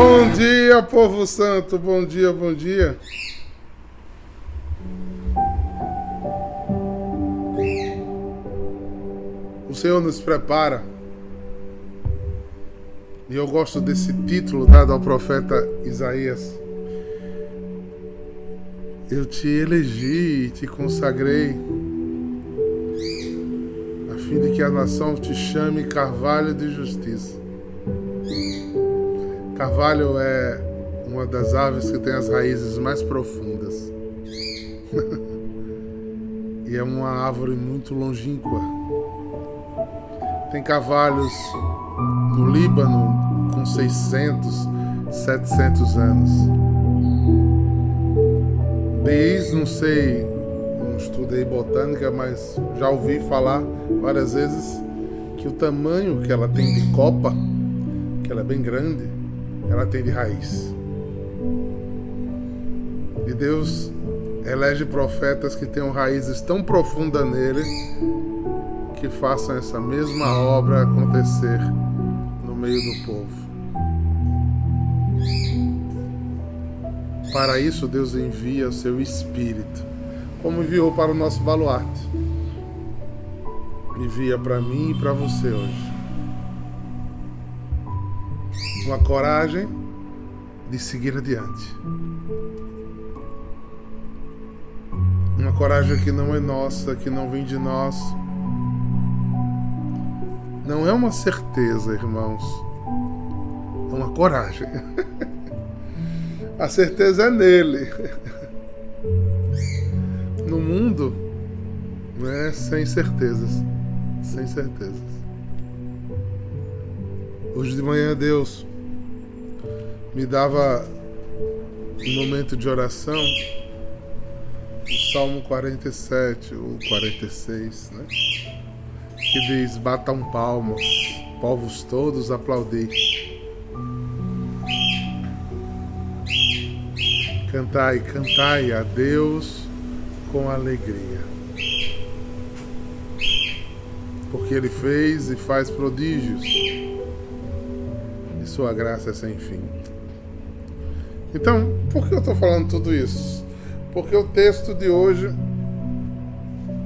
Bom dia, povo santo. Bom dia, bom dia. O Senhor nos prepara. E eu gosto desse título dado ao profeta Isaías. Eu te elegi e te consagrei, a fim de que a nação te chame carvalho de justiça. Carvalho é uma das aves que tem as raízes mais profundas. e é uma árvore muito longínqua. Tem carvalhos no Líbano com 600, 700 anos. Desde, não sei, não estudei botânica, mas já ouvi falar várias vezes que o tamanho que ela tem de copa, que ela é bem grande, ela tem de raiz. E Deus elege profetas que tenham raízes tão profundas nele que façam essa mesma obra acontecer no meio do povo. Para isso, Deus envia o seu Espírito, como enviou para o nosso baluarte. Envia para mim e para você hoje uma coragem de seguir adiante. Uma coragem que não é nossa, que não vem de nós. Não é uma certeza, irmãos. É uma coragem. A certeza é nele. No mundo, né, sem certezas. Sem certezas. Hoje de manhã Deus me dava um momento de oração, o Salmo 47 ou 46, né? Que diz: Batam palmas, povos todos aplaudi. Cantai, cantai a Deus com alegria. Porque Ele fez e faz prodígios, e Sua graça é sem fim. Então, por que eu estou falando tudo isso? Porque o texto de hoje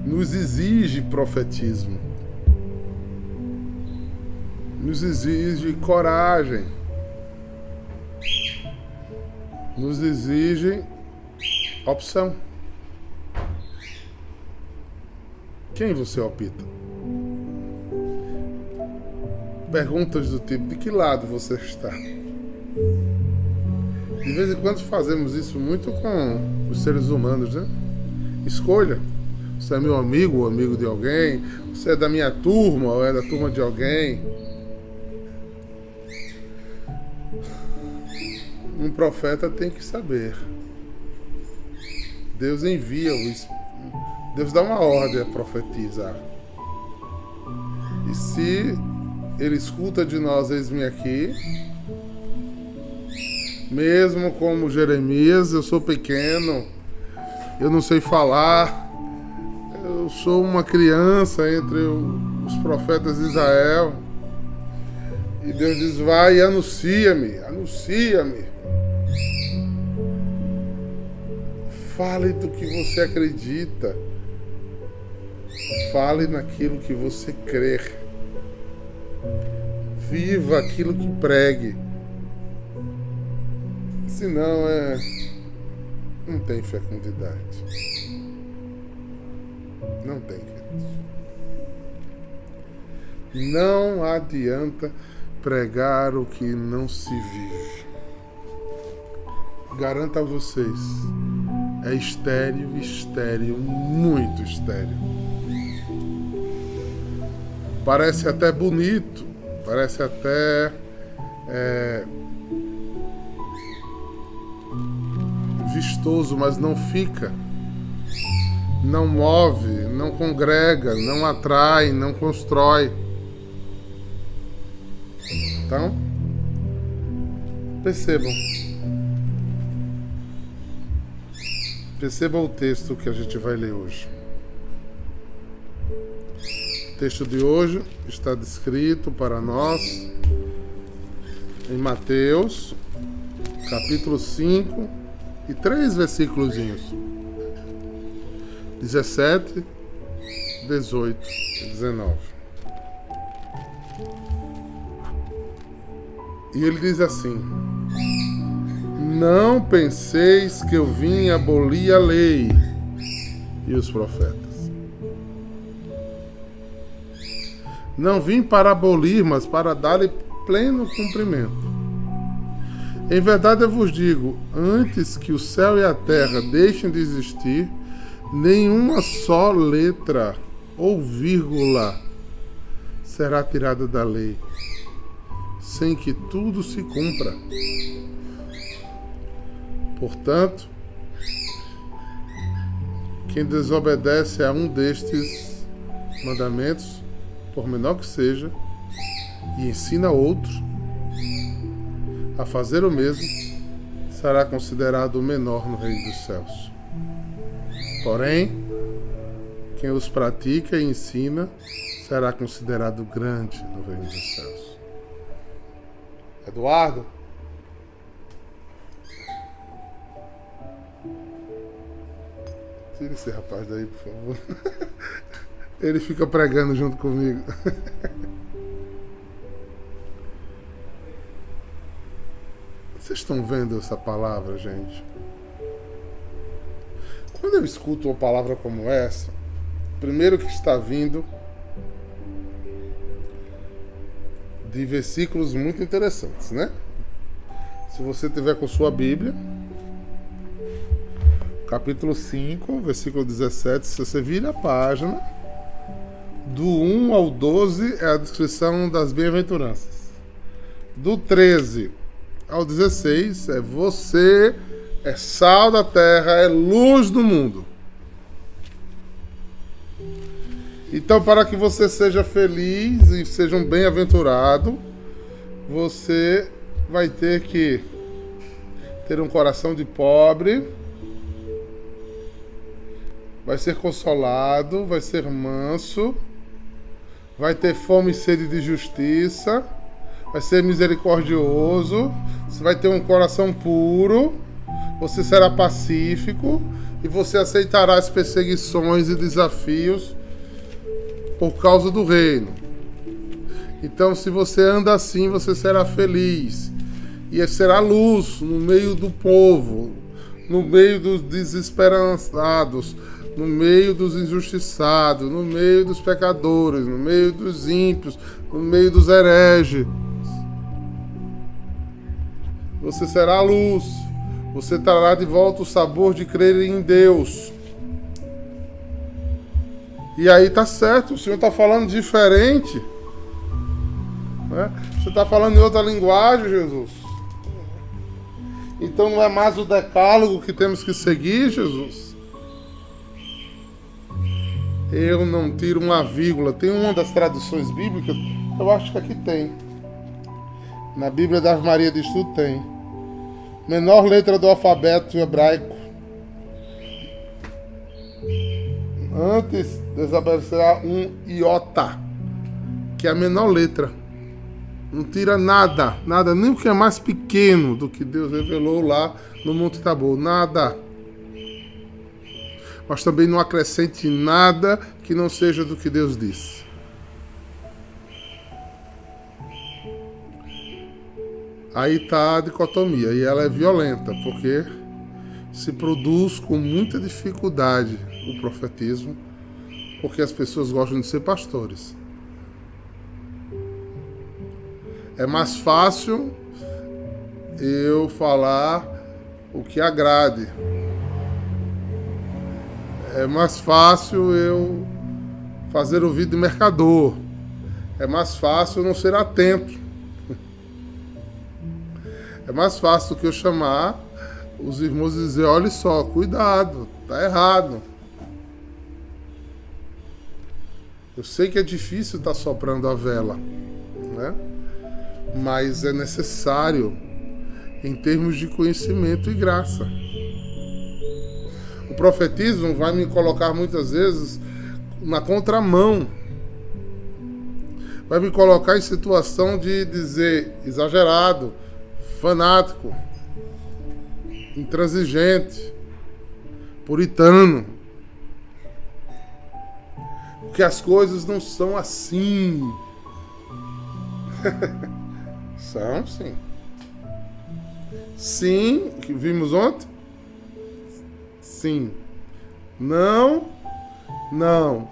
nos exige profetismo, nos exige coragem, nos exige opção. Quem você opta? Perguntas do tipo: de que lado você está? De vez em quando fazemos isso muito com os seres humanos, né? Escolha. Você é meu amigo ou amigo de alguém? Você é da minha turma ou é da turma de alguém? Um profeta tem que saber. Deus envia o Deus dá uma ordem a profetizar. E se ele escuta de nós, eis-me aqui, mesmo como Jeremias, eu sou pequeno, eu não sei falar, eu sou uma criança entre os profetas de Israel. E Deus diz: Vai e anuncia-me, anuncia-me. Fale do que você acredita. Fale naquilo que você crê. Viva aquilo que pregue. Senão é. Não tem fecundidade. Não tem, Não adianta pregar o que não se vive. Garanto a vocês, é estéreo, estéreo, muito estéreo. Parece até bonito, parece até é, vistoso, mas não fica. Não move, não congrega, não atrai, não constrói. Então, percebam. Percebam o texto que a gente vai ler hoje. O texto de hoje está descrito para nós em Mateus capítulo 5 e três versículos 17, 18 e 19. E ele diz assim: Não penseis que eu vim abolir a lei e os profetas. Não vim para abolir, mas para dar-lhe pleno cumprimento. Em verdade eu vos digo: antes que o céu e a terra deixem de existir, nenhuma só letra ou vírgula será tirada da lei, sem que tudo se cumpra. Portanto, quem desobedece a um destes mandamentos, por menor que seja, e ensina outro a fazer o mesmo, será considerado o menor no reino dos céus. Porém, quem os pratica e ensina será considerado grande no reino dos céus. Eduardo? Tira esse rapaz daí, por favor. Ele fica pregando junto comigo. Vocês estão vendo essa palavra, gente? Quando eu escuto uma palavra como essa, primeiro que está vindo de versículos muito interessantes, né? Se você tiver com sua Bíblia, capítulo 5, versículo 17, se você vira a página, do 1 ao 12 é a descrição das bem-aventuranças. Do 13 ao 16 é você é sal da terra, é luz do mundo. Então, para que você seja feliz e seja um bem-aventurado, você vai ter que ter um coração de pobre, vai ser consolado, vai ser manso, vai ter fome e sede de justiça vai ser misericordioso, você vai ter um coração puro, você será pacífico e você aceitará as perseguições e desafios por causa do reino. Então, se você anda assim, você será feliz e será luz no meio do povo, no meio dos desesperançados, no meio dos injustiçados, no meio dos pecadores, no meio dos ímpios, no meio dos hereges. Você será a luz. Você trará de volta o sabor de crer em Deus. E aí tá certo, o Senhor está falando diferente. Né? Você está falando em outra linguagem, Jesus. Então não é mais o decálogo que temos que seguir, Jesus. Eu não tiro uma vírgula. Tem uma das traduções bíblicas, eu acho que aqui tem. Na Bíblia da Ave Maria de Estudo tem menor letra do alfabeto hebraico. Antes desaparecerá um iota, que é a menor letra. Não tira nada, nada, nem o que é mais pequeno do que Deus revelou lá no Monte Tabor, nada. Mas também não acrescente nada que não seja do que Deus disse. Aí está a dicotomia e ela é violenta, porque se produz com muita dificuldade o profetismo, porque as pessoas gostam de ser pastores. É mais fácil eu falar o que agrade. É mais fácil eu fazer o vídeo de mercador. É mais fácil não ser atento. É mais fácil do que eu chamar os irmãos e dizer: olha só, cuidado, tá errado. Eu sei que é difícil estar tá soprando a vela, né? mas é necessário em termos de conhecimento e graça. O profetismo vai me colocar muitas vezes na contramão. Vai me colocar em situação de dizer exagerado, fanático. intransigente, puritano. Porque as coisas não são assim. são sim. Sim, que vimos ontem? Sim. Não, não.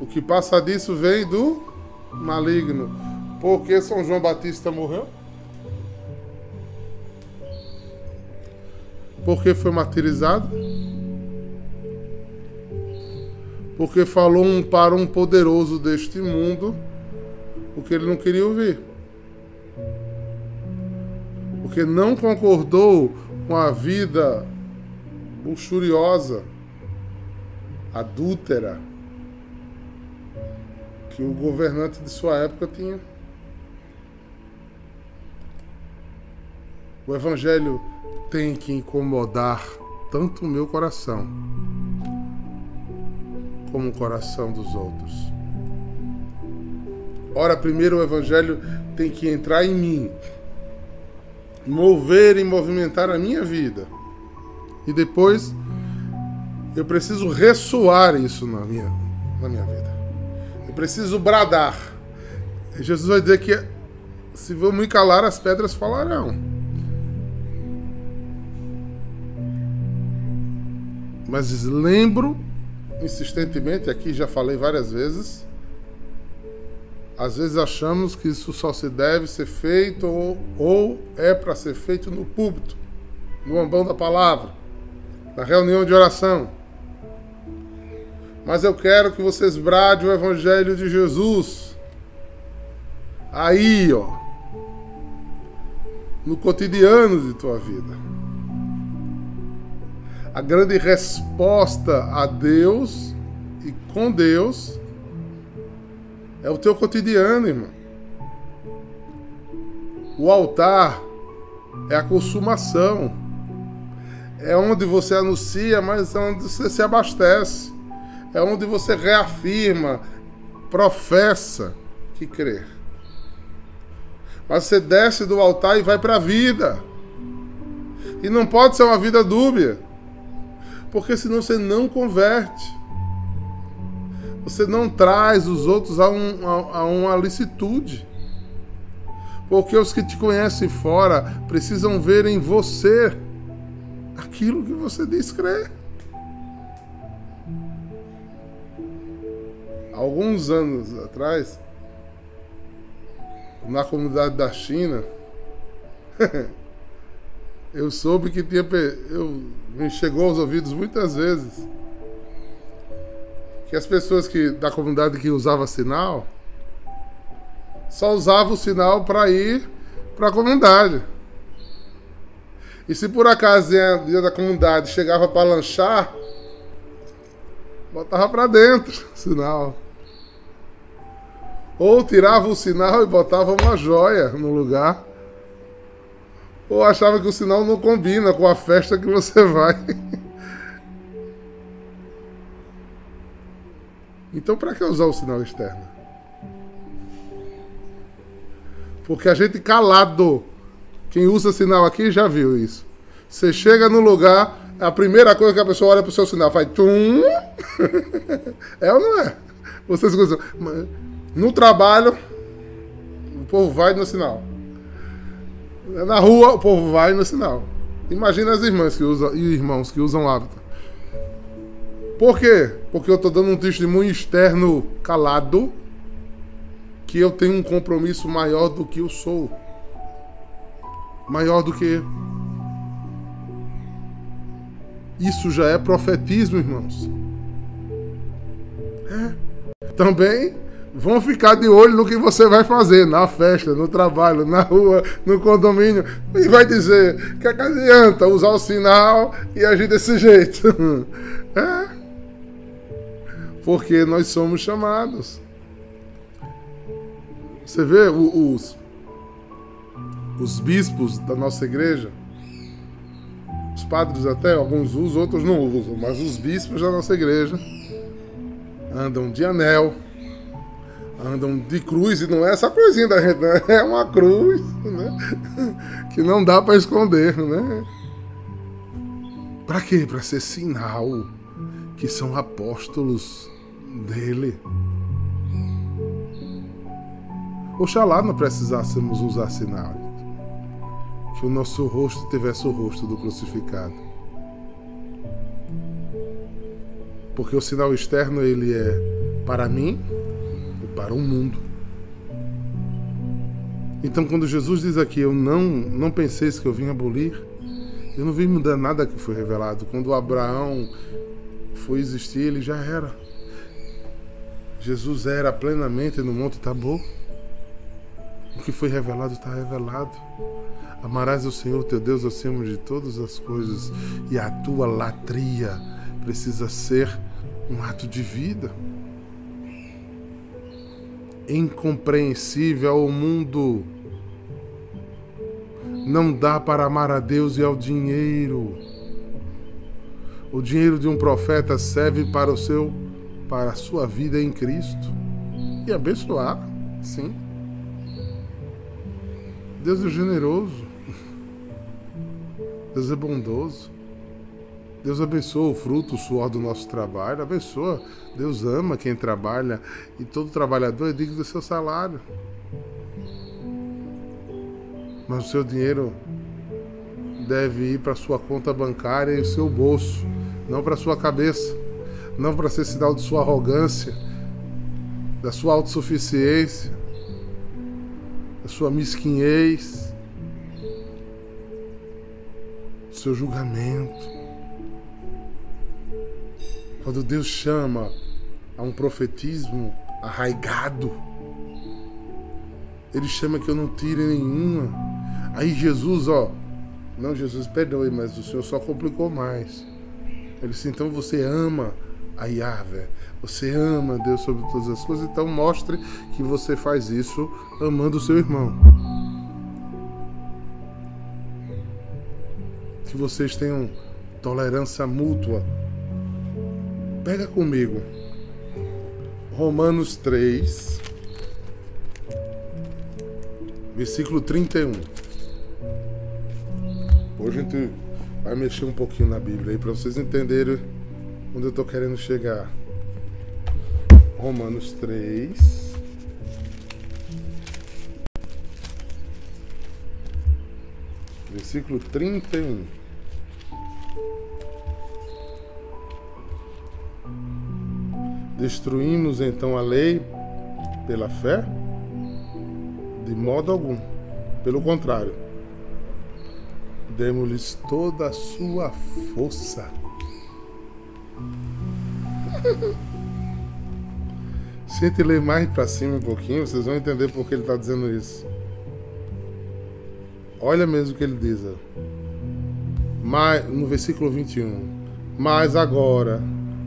O que passa disso vem do maligno. Porque São João Batista morreu? Porque foi martirizado? Porque falou um para um poderoso deste mundo o que ele não queria ouvir. Porque não concordou com a vida luxuriosa, adúltera, que o governante de sua época tinha. O Evangelho tem que incomodar tanto o meu coração como o coração dos outros. Ora, primeiro o Evangelho tem que entrar em mim, mover e movimentar a minha vida. E depois eu preciso ressoar isso na minha, na minha vida. Eu preciso bradar. Jesus vai dizer que se vou me calar, as pedras falarão. Mas lembro insistentemente, aqui já falei várias vezes, às vezes achamos que isso só se deve ser feito ou, ou é para ser feito no púlpito, no ambão da palavra, na reunião de oração. Mas eu quero que vocês bradem o Evangelho de Jesus. Aí, ó. No cotidiano de tua vida. A grande resposta a Deus e com Deus é o teu cotidiano, irmão. O altar é a consumação. É onde você anuncia, mas é onde você se abastece é onde você reafirma, professa que crê. Mas você desce do altar e vai para a vida. E não pode ser uma vida dúbia. Porque senão você não converte. Você não traz os outros a, um, a, a uma licitude. Porque os que te conhecem fora precisam ver em você aquilo que você diz crer. alguns anos atrás, na comunidade da China, eu soube que tinha. Eu, me chegou aos ouvidos muitas vezes que as pessoas que, da comunidade que usava sinal só usavam o sinal para ir para a comunidade. E se por acaso dia da comunidade chegava para lanchar, botava para dentro o sinal. Ou tirava o sinal e botava uma joia no lugar. Ou achava que o sinal não combina com a festa que você vai. então, para que usar o sinal externo? Porque a gente calado, quem usa sinal aqui já viu isso. Você chega no lugar, a primeira coisa que a pessoa olha pro seu sinal faz tum. é ou não é? Vocês gostam. No trabalho, o povo vai no sinal. Na rua, o povo vai no sinal. Imagina as irmãs que usam, e irmãos que usam hábito. Por quê? Porque eu estou dando um testemunho externo calado que eu tenho um compromisso maior do que eu sou. Maior do que. Isso já é profetismo, irmãos. É. Também vão ficar de olho no que você vai fazer na festa, no trabalho, na rua, no condomínio. E vai dizer que, é que adianta usar o sinal e agir desse jeito. É. Porque nós somos chamados. Você vê os, os bispos da nossa igreja, os padres até, alguns usam, outros não usam, mas os bispos da nossa igreja andam de anel andam de cruz e não é essa cruzinha da gente, né? é uma cruz, né? Que não dá para esconder, né? Para quê? Para ser sinal que são apóstolos dele. Oxalá não precisássemos usar sinal. Que o nosso rosto tivesse o rosto do crucificado. Porque o sinal externo ele é para mim para o mundo. Então quando Jesus diz aqui, eu não não penseis que eu vim abolir, eu não vim mudar nada que foi revelado. Quando Abraão foi existir, ele já era. Jesus era plenamente no Monte Tabor. O que foi revelado está revelado. Amarás o Senhor teu Deus acima de todas as coisas, e a tua latria precisa ser um ato de vida. Incompreensível ao mundo. Não dá para amar a Deus e ao dinheiro. O dinheiro de um profeta serve para o seu para a sua vida em Cristo e abençoar, sim. Deus é generoso. Deus é bondoso. Deus abençoa o fruto, o suor do nosso trabalho. Abençoa. Deus ama quem trabalha e todo trabalhador é digno do seu salário. Mas o seu dinheiro deve ir para sua conta bancária e o seu bolso, não para sua cabeça, não para ser sinal de sua arrogância, da sua autossuficiência a sua mesquinhez, o seu julgamento. Quando Deus chama a um profetismo arraigado, Ele chama que eu não tire nenhuma. Aí Jesus, ó, não, Jesus, perdoe, mas o Senhor só complicou mais. Ele disse, então você ama a Yahvé, você ama Deus sobre todas as coisas, então mostre que você faz isso amando o seu irmão. Que vocês tenham tolerância mútua. Pega comigo. Romanos 3, versículo 31. Hoje a gente vai mexer um pouquinho na Bíblia aí para vocês entenderem onde eu estou querendo chegar. Romanos 3. Versículo 31. Destruímos então a lei pela fé? De modo algum. Pelo contrário, demos-lhes toda a sua força. Se a gente ler mais para cima um pouquinho, vocês vão entender por que ele está dizendo isso. Olha mesmo o que ele diz. Mas, no versículo 21. Mas agora,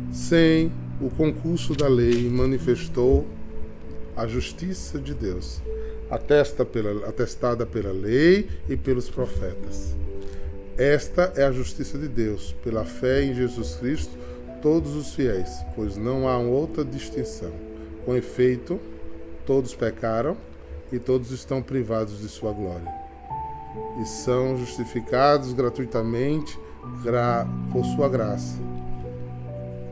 sem o concurso da lei, manifestou a justiça de Deus, atesta pela, atestada pela lei e pelos profetas. Esta é a justiça de Deus, pela fé em Jesus Cristo, todos os fiéis, pois não há outra distinção com efeito, todos pecaram e todos estão privados de sua glória. E são justificados gratuitamente por sua graça.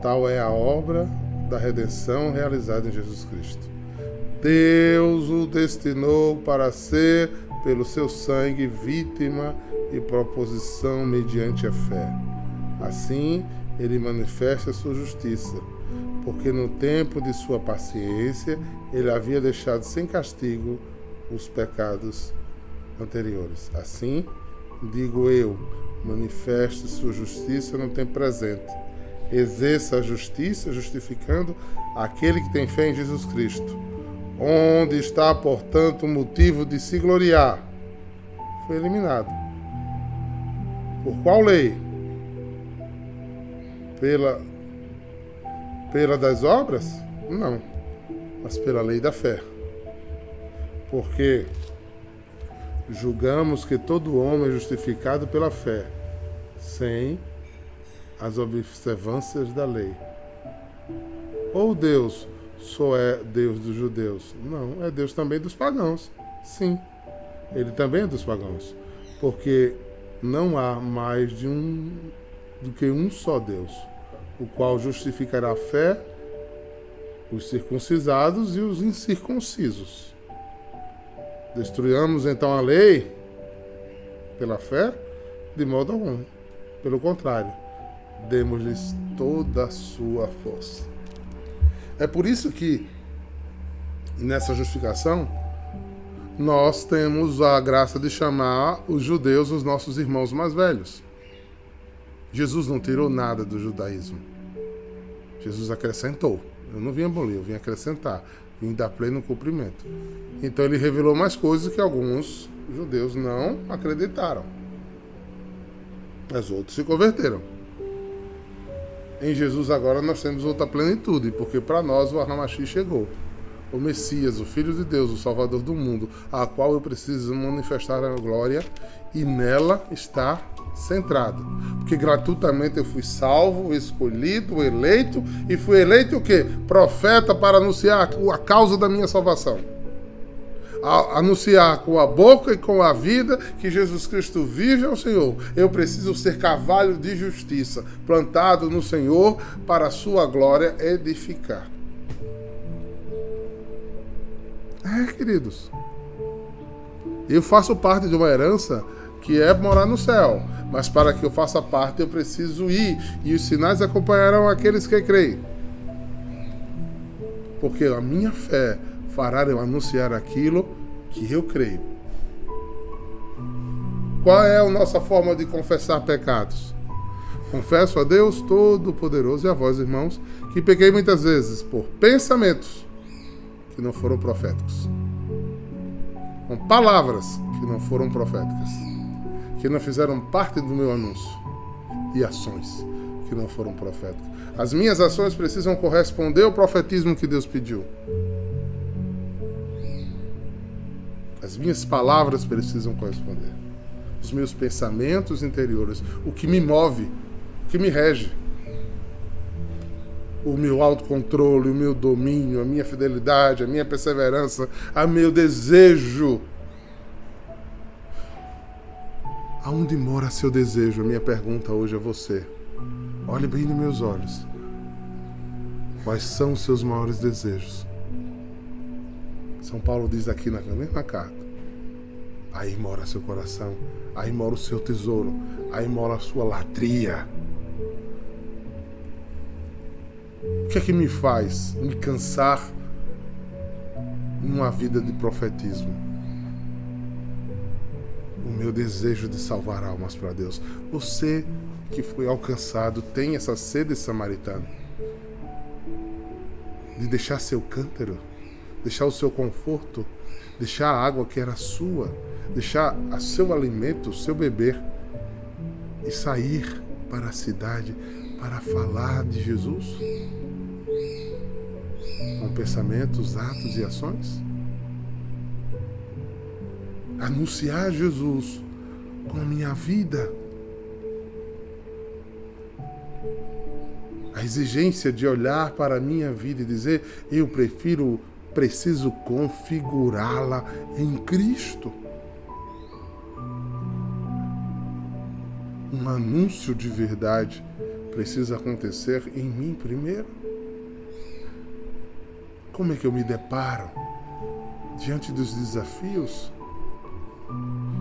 Tal é a obra da redenção realizada em Jesus Cristo. Deus o destinou para ser, pelo seu sangue, vítima e proposição mediante a fé. Assim, ele manifesta sua justiça porque no tempo de sua paciência ele havia deixado sem castigo os pecados anteriores. Assim, digo eu, manifeste sua justiça no tempo presente. Exerça a justiça, justificando aquele que tem fé em Jesus Cristo. Onde está, portanto, o motivo de se gloriar? Foi eliminado. Por qual lei? Pela pela das obras? Não, mas pela lei da fé. Porque julgamos que todo homem é justificado pela fé, sem as observâncias da lei. Ou Deus só é Deus dos judeus? Não, é Deus também dos pagãos. Sim, ele também é dos pagãos. Porque não há mais de um do que um só Deus, o qual justificará a fé, os circuncisados e os incircuncisos. Destruamos então a lei pela fé? De modo algum. Pelo contrário, demos-lhes toda a sua força. É por isso que nessa justificação nós temos a graça de chamar os judeus os nossos irmãos mais velhos. Jesus não tirou nada do judaísmo. Jesus acrescentou. Eu não vim abolir, eu vim acrescentar, vim dar pleno cumprimento. Então ele revelou mais coisas que alguns judeus não acreditaram. Mas outros se converteram. Em Jesus agora nós temos outra plenitude, porque para nós o Aramaxi chegou o Messias, o Filho de Deus, o Salvador do mundo, a qual eu preciso manifestar a glória e nela está centrado. Porque gratuitamente eu fui salvo, escolhido, eleito e fui eleito o quê? Profeta para anunciar a causa da minha salvação. Anunciar com a boca e com a vida que Jesus Cristo vive ao Senhor. Eu preciso ser cavalo de justiça, plantado no Senhor para a sua glória edificar. É, queridos. Eu faço parte de uma herança que é morar no céu. Mas para que eu faça parte, eu preciso ir. E os sinais acompanharão aqueles que creem. Porque a minha fé fará eu anunciar aquilo que eu creio. Qual é a nossa forma de confessar pecados? Confesso a Deus Todo-Poderoso e a vós, irmãos, que pequei muitas vezes por pensamentos que não foram proféticos, com palavras que não foram proféticas, que não fizeram parte do meu anúncio, e ações que não foram proféticas. As minhas ações precisam corresponder ao profetismo que Deus pediu. As minhas palavras precisam corresponder. Os meus pensamentos interiores, o que me move, o que me rege o meu autocontrole, o meu domínio, a minha fidelidade, a minha perseverança, o meu desejo. Aonde mora seu desejo? A minha pergunta hoje a você. Olhe bem nos meus olhos. Quais são os seus maiores desejos? São Paulo diz aqui na mesma carta. Aí mora seu coração, aí mora o seu tesouro, aí mora a sua latria. O que é que me faz me cansar numa vida de profetismo? O meu desejo de salvar almas para Deus. Você que foi alcançado tem essa sede samaritana de deixar seu cântaro, deixar o seu conforto, deixar a água que era sua, deixar o seu alimento, o seu beber e sair para a cidade para falar de Jesus? Com pensamentos, atos e ações? Anunciar Jesus com a minha vida. A exigência de olhar para a minha vida e dizer: eu prefiro, preciso configurá-la em Cristo. Um anúncio de verdade precisa acontecer em mim primeiro. Como é que eu me deparo diante dos desafios?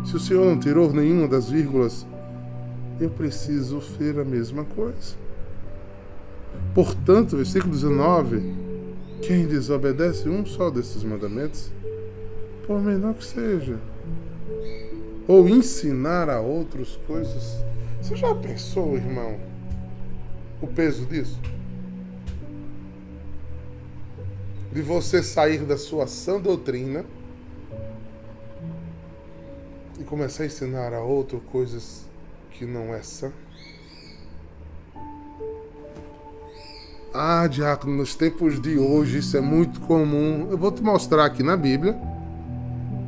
Se o Senhor não tirou nenhuma das vírgulas, eu preciso ser a mesma coisa. Portanto, versículo 19: quem desobedece um só desses mandamentos, por menor que seja, ou ensinar a outros coisas. Você já pensou, irmão? o peso disso? De você sair da sua sã doutrina e começar a ensinar a outro coisas que não é sã? Ah, diácono, nos tempos de hoje isso é muito comum. Eu vou te mostrar aqui na Bíblia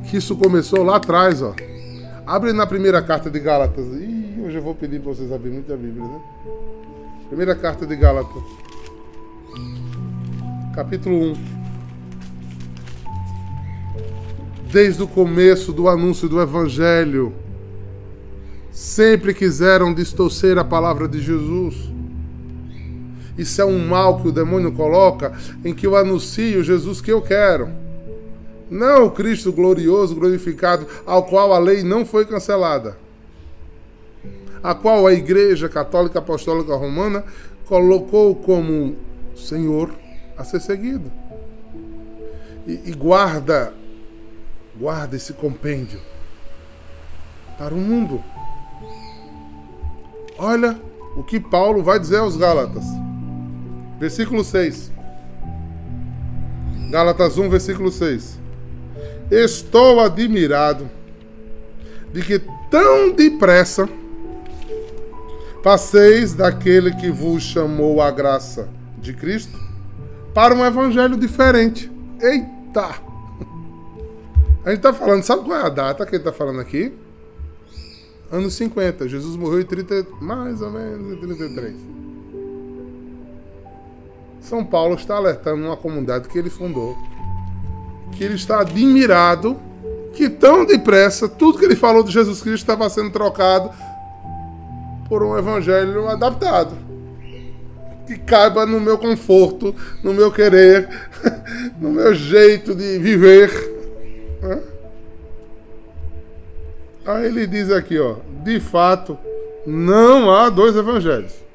que isso começou lá atrás, ó. Abre na primeira carta de Gálatas. Ih, hoje eu vou pedir para vocês abrirem muita Bíblia, né? Primeira carta de Gálatas, capítulo 1. Desde o começo do anúncio do Evangelho, sempre quiseram distorcer a palavra de Jesus. Isso é um mal que o demônio coloca em que eu anuncio Jesus que eu quero. Não o Cristo glorioso, glorificado, ao qual a lei não foi cancelada. A qual a Igreja Católica Apostólica Romana colocou como Senhor a ser seguido. E, e guarda, guarda esse compêndio para o mundo. Olha o que Paulo vai dizer aos Gálatas. Versículo 6. Gálatas 1, versículo 6. Estou admirado de que tão depressa passeis daquele que vos chamou a graça de Cristo para um evangelho diferente. Eita! A gente está falando, sabe qual é a data que ele está falando aqui? Anos 50. Jesus morreu em 30, mais ou menos em 33. São Paulo está alertando uma comunidade que ele fundou, que ele está admirado que tão depressa tudo que ele falou de Jesus Cristo estava sendo trocado por um evangelho adaptado. Que caiba no meu conforto, no meu querer, no meu jeito de viver. Aí ele diz aqui, ó, de fato, não há dois evangelhos.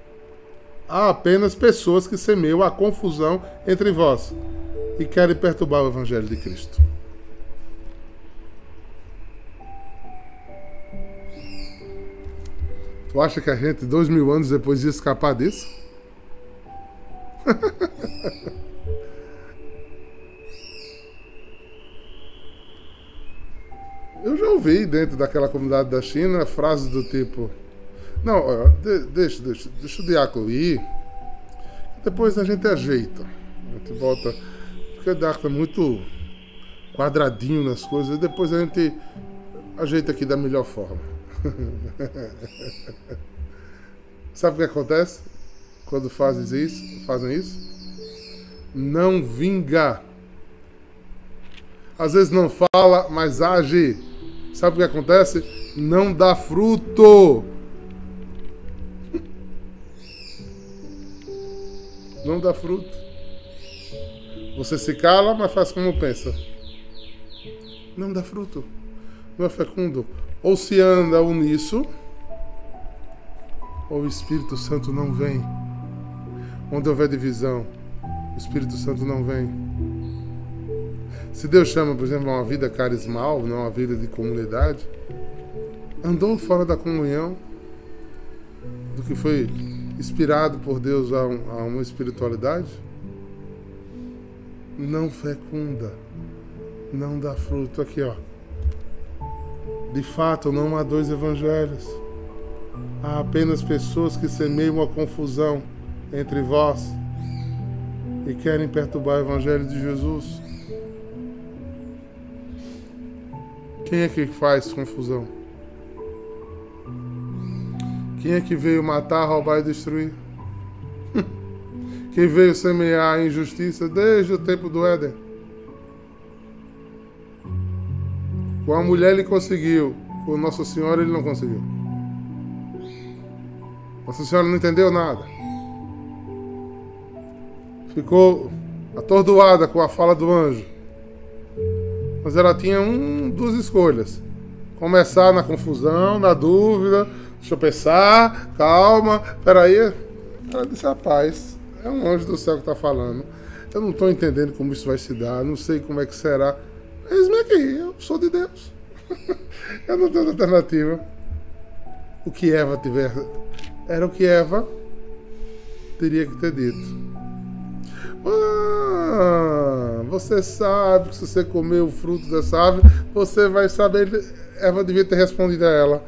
Há apenas pessoas que semeiam a confusão entre vós e querem perturbar o evangelho de Cristo. Tu acha que a gente, dois mil anos depois, ia escapar disso? Eu já ouvi dentro daquela comunidade da China frases do tipo: Não, de, deixa, deixa, deixa o diácono ir, depois a gente ajeita. A gente volta. Porque o diácono é muito quadradinho nas coisas, depois a gente ajeita aqui da melhor forma. Sabe o que acontece quando fazem isso? Fazem isso? Não vinga. Às vezes não fala, mas age. Sabe o que acontece? Não dá fruto. Não dá fruto. Você se cala, mas faz como pensa. Não dá fruto. Não é fecundo. Ou se anda uniço, ou o Espírito Santo não vem. Onde houver divisão, o Espírito Santo não vem. Se Deus chama, por exemplo, uma vida carismal, não uma vida de comunidade, andou fora da comunhão do que foi inspirado por Deus a, um, a uma espiritualidade, não fecunda, não dá fruto. Aqui, ó. De fato, não há dois evangelhos. Há apenas pessoas que semeiam a confusão entre vós e querem perturbar o evangelho de Jesus. Quem é que faz confusão? Quem é que veio matar, roubar e destruir? Quem veio semear a injustiça desde o tempo do Éden? Com a mulher ele conseguiu, com Nossa Senhora ele não conseguiu. Nossa Senhora não entendeu nada. Ficou atordoada com a fala do anjo. Mas ela tinha um, duas escolhas. Começar na confusão, na dúvida. Deixa eu pensar, calma, peraí. Ela disse, rapaz, é um anjo do céu que está falando. Eu não estou entendendo como isso vai se dar, não sei como é que será. Eis-me aqui, eu sou de Deus. eu não tenho alternativa. O que Eva tiver. Era o que Eva teria que ter dito. Ah, você sabe que se você comer o fruto dessa árvore, você vai saber. Eva devia ter respondido a ela: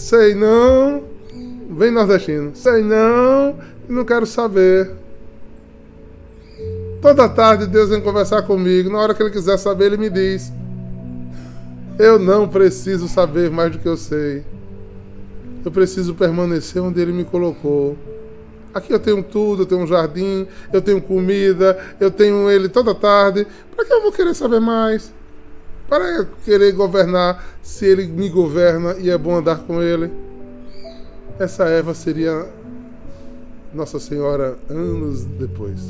Sei não, vem nordestino. Sei não, não quero saber. Toda tarde Deus vem conversar comigo. Na hora que Ele quiser saber, Ele me diz. Eu não preciso saber mais do que eu sei. Eu preciso permanecer onde Ele me colocou. Aqui eu tenho tudo, eu tenho um jardim, eu tenho comida, eu tenho ele toda tarde. Para que eu vou querer saber mais? Para querer governar se ele me governa e é bom andar com ele? Essa Eva seria Nossa Senhora anos depois.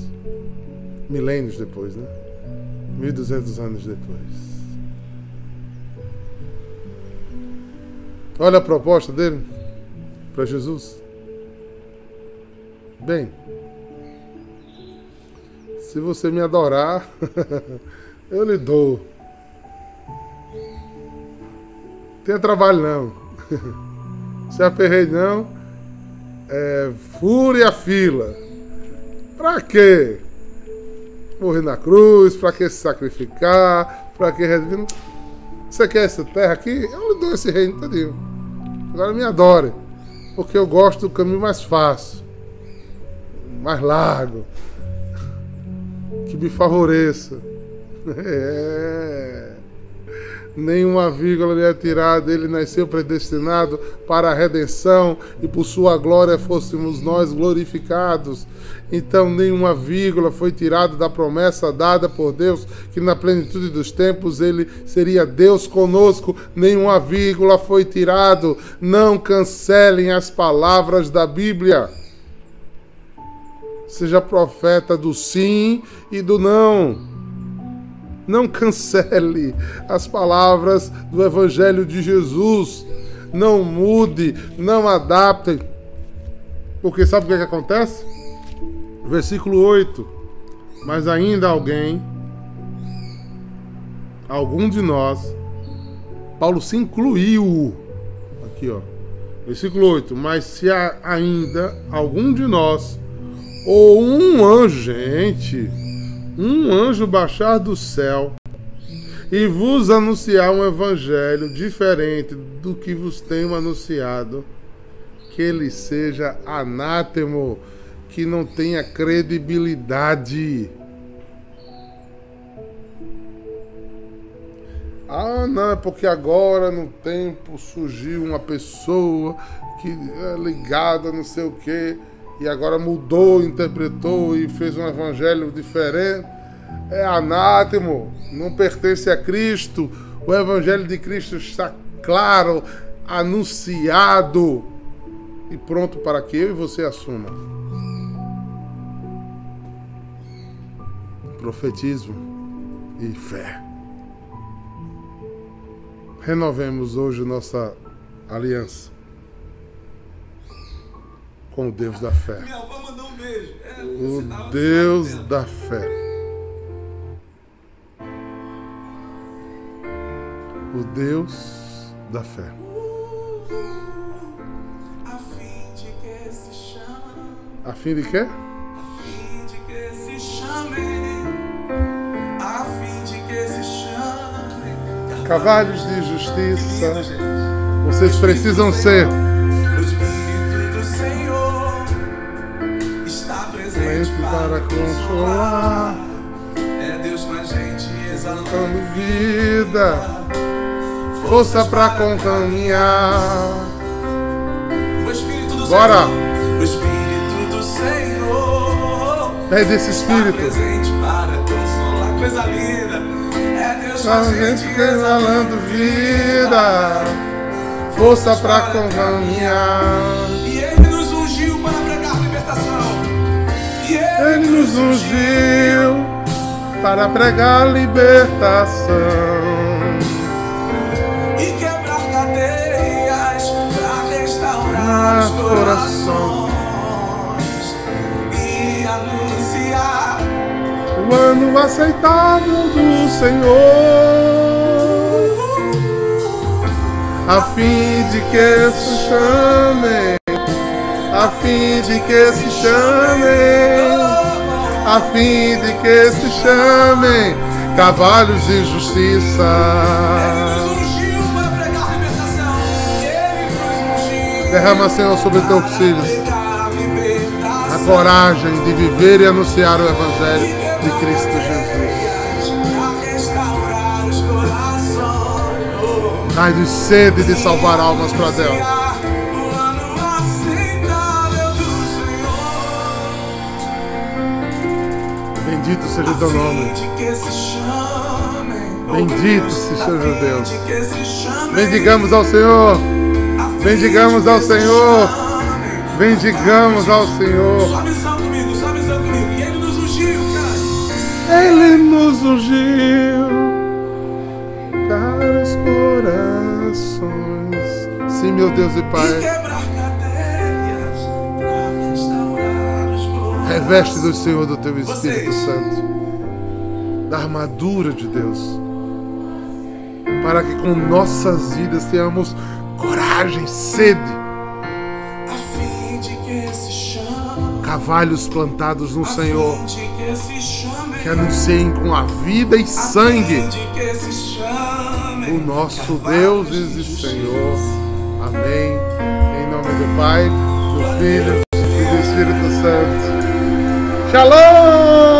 Milênios depois, né? 1200 anos depois. Olha a proposta dele para Jesus. Bem, se você me adorar, eu lhe dou. Tenha trabalho não. Se aferrei não, é, fure a fila. Pra quê? Morrer na cruz, pra que se sacrificar, pra que... Você quer essa terra aqui? Eu lhe dou esse reino todinho. Agora me adore, porque eu gosto do caminho mais fácil, mais largo, que me favoreça. É. Nenhuma vírgula lhe é tirada, ele nasceu predestinado para a redenção e por sua glória fôssemos nós glorificados. Então, nenhuma vírgula foi tirada da promessa dada por Deus, que na plenitude dos tempos ele seria Deus conosco. Nenhuma vírgula foi tirada. Não cancelem as palavras da Bíblia. Seja profeta do sim e do não. Não cancele as palavras do Evangelho de Jesus. Não mude, não adapte. Porque sabe o que, é que acontece? Versículo 8. Mas ainda alguém, algum de nós, Paulo se incluiu. Aqui, ó. Versículo 8. Mas se há ainda algum de nós, ou um anjo, gente, um anjo baixar do céu e vos anunciar um evangelho diferente do que vos tenho anunciado, que ele seja anátemo que não tenha credibilidade. Ah, não, é porque agora no tempo surgiu uma pessoa que é ligada não sei o que e agora mudou, interpretou e fez um evangelho diferente. É anátemo, não pertence a Cristo. O evangelho de Cristo está claro, anunciado e pronto para que eu e você assuma. profetismo e fé. Renovemos hoje nossa aliança com o Deus da fé. É, o Deus da fé. O Deus da fé. A fim de quê? cavalos de justiça. Vocês precisam ser. Para consolar. É Deus com a gente exaltando vida, força para caminhar. Bora! O Espírito do Senhor. Pede esse Espírito. presente para consolar. Coisa linda. Só gente exalando vida, força pra caminhar. Nos ungiu para pregar libertação. E quebrar cadeias para restaurar os corações. o ano aceitável do Senhor, a fim de que se chamem, a fim de que se chamem, a fim de que se chamem cavalos de justiça. Derrama, Senhor, sobre teus filhos a coragem de viver e anunciar o Evangelho de Cristo Jesus. Dai-nos sede de salvar almas para Deus. Bendito seja o teu nome. Bendito seja Deus. Bendigamos ao Senhor. bendigamos ao Senhor. Bendigamos ao Senhor. E ele nos ungiu, cara. Ele nos ungiu para os corações. Sim, meu Deus E Pai. Reveste do Senhor do teu Espírito. Santo, da armadura de Deus, para que com nossas vidas tenhamos coragem, sede, A fim de que se chame. cavalhos plantados no Senhor, que anunciem com a vida e sangue o nosso Deus de e. Senhor. Amém. Em nome do Pai, do Filho Shalom!